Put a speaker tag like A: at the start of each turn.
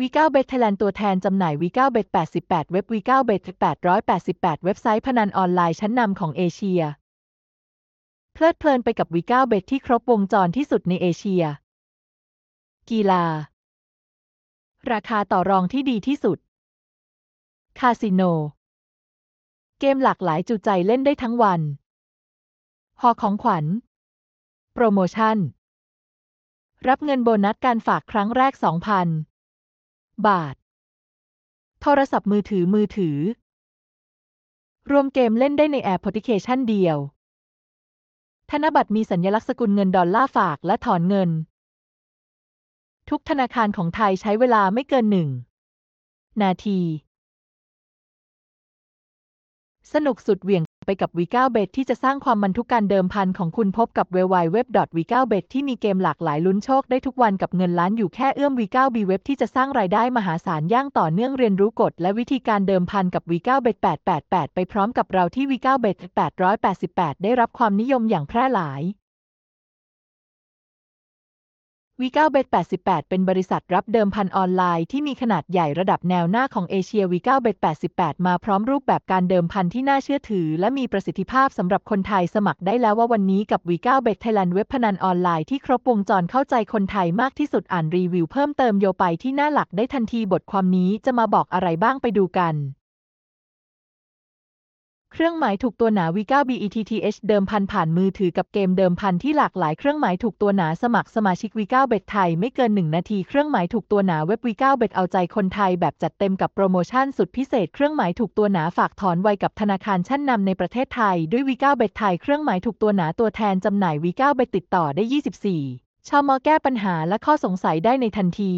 A: วีเก้าเบทไทยแลนด์ตัวแทนจำหน่ายวีเก้าเบท88 เว็บวีเก้าเบท888 เว็บไซต์พนันออนไลน์ชั้นนำของเอเชีย เพลิดเพลินไปกับวีเก้าเบทที่ครบวงจรที่สุดในเอเชีย กีฬา ราคาต่อรองที่ดีที่สุด คาสิโน เกมหลากหลายจุใจเล่นได้ทั้งวัน หอของขวัญ โปรโมชั่น รับเงินโบนัสการฝากครั้งแรก 2,000 บาท โทรศัพท์มือถือมือถือ รวมเกมเล่นได้ในแอปพลิเคชันเดียว ธนบัตรมีสัญลักษณ์สกุลเงินดอลลาร์ฝากและถอนเงิน ทุกธนาคารของไทยใช้เวลาไม่เกินหนึ่งนาที สนุกสุดเหวี่ยง ไปกับ V9 Bet ที่จะสร้างความมันทุกการเดิมพันของคุณพบกับ w w w v 9 bet ที่มีเกมหลากหลายลุ้นโชคได้ทุกวันกับเงินล้านอยู่แค่เอื้อม V9 B Web ที่จะสร้างรายได้มหาศาลย่างต่อเนื่องเรียนรู้กฎและวิธีการเดิมพันกับ V9 Bet 888 ไปพร้อมกับเราที่ V9 Bet 888 ได้รับความนิยมอย่างแพร่หลาย V9 Bet 88เป็นบริษัทรับเดิมพันออนไลน์ที่มีขนาดใหญ่ระดับแนวหน้าของเอเชีย V9 Bet 88มาพร้อมรูปแบบการเดิมพันที่น่าเชื่อถือ และมีประสิทธิภาพสำหรับคนไทยสมัครได้แล้วว่าวันนี้กับ V9 Bet Thailand เว็บพนันออนไลน์ที่ครบวงจรเข้าใจคนไทยมากที่สุดอ่านรีวิวเพิ่มเติมโยไปที่หน้าหลักได้ทันทีบทความนี้จะมาบอกอะไรบ้างไปดูกัน เครื่องหมายถูกตัวหนา V9 BETTH เดิมพันผ่านมือถือกับเกมเดิมพันที่หลากหลายเครื่องหมายถูกตัวหนาสมัครสมาชิก V9 Bet ไทยไม่เกิน 1 นาทีเครื่องหมายถูกตัวหนาเว็บ V9 เบ็ดเอาใจคนไทยแบบจัดเต็มกับโปรโมชั่นสุดพิเศษเครื่องหมายถูกตัวหนาฝากถอนไวกับธนาคารชั้นนำในประเทศไทยด้วย V9 เบ็ดไทยเครื่องหมายถูกตัวหนาตัวแทนจำหน่าย V9 เบ็ดติดต่อได้ 24 ชั่วโมงแก้ปัญหาและข้อสงสัยได้ในทันที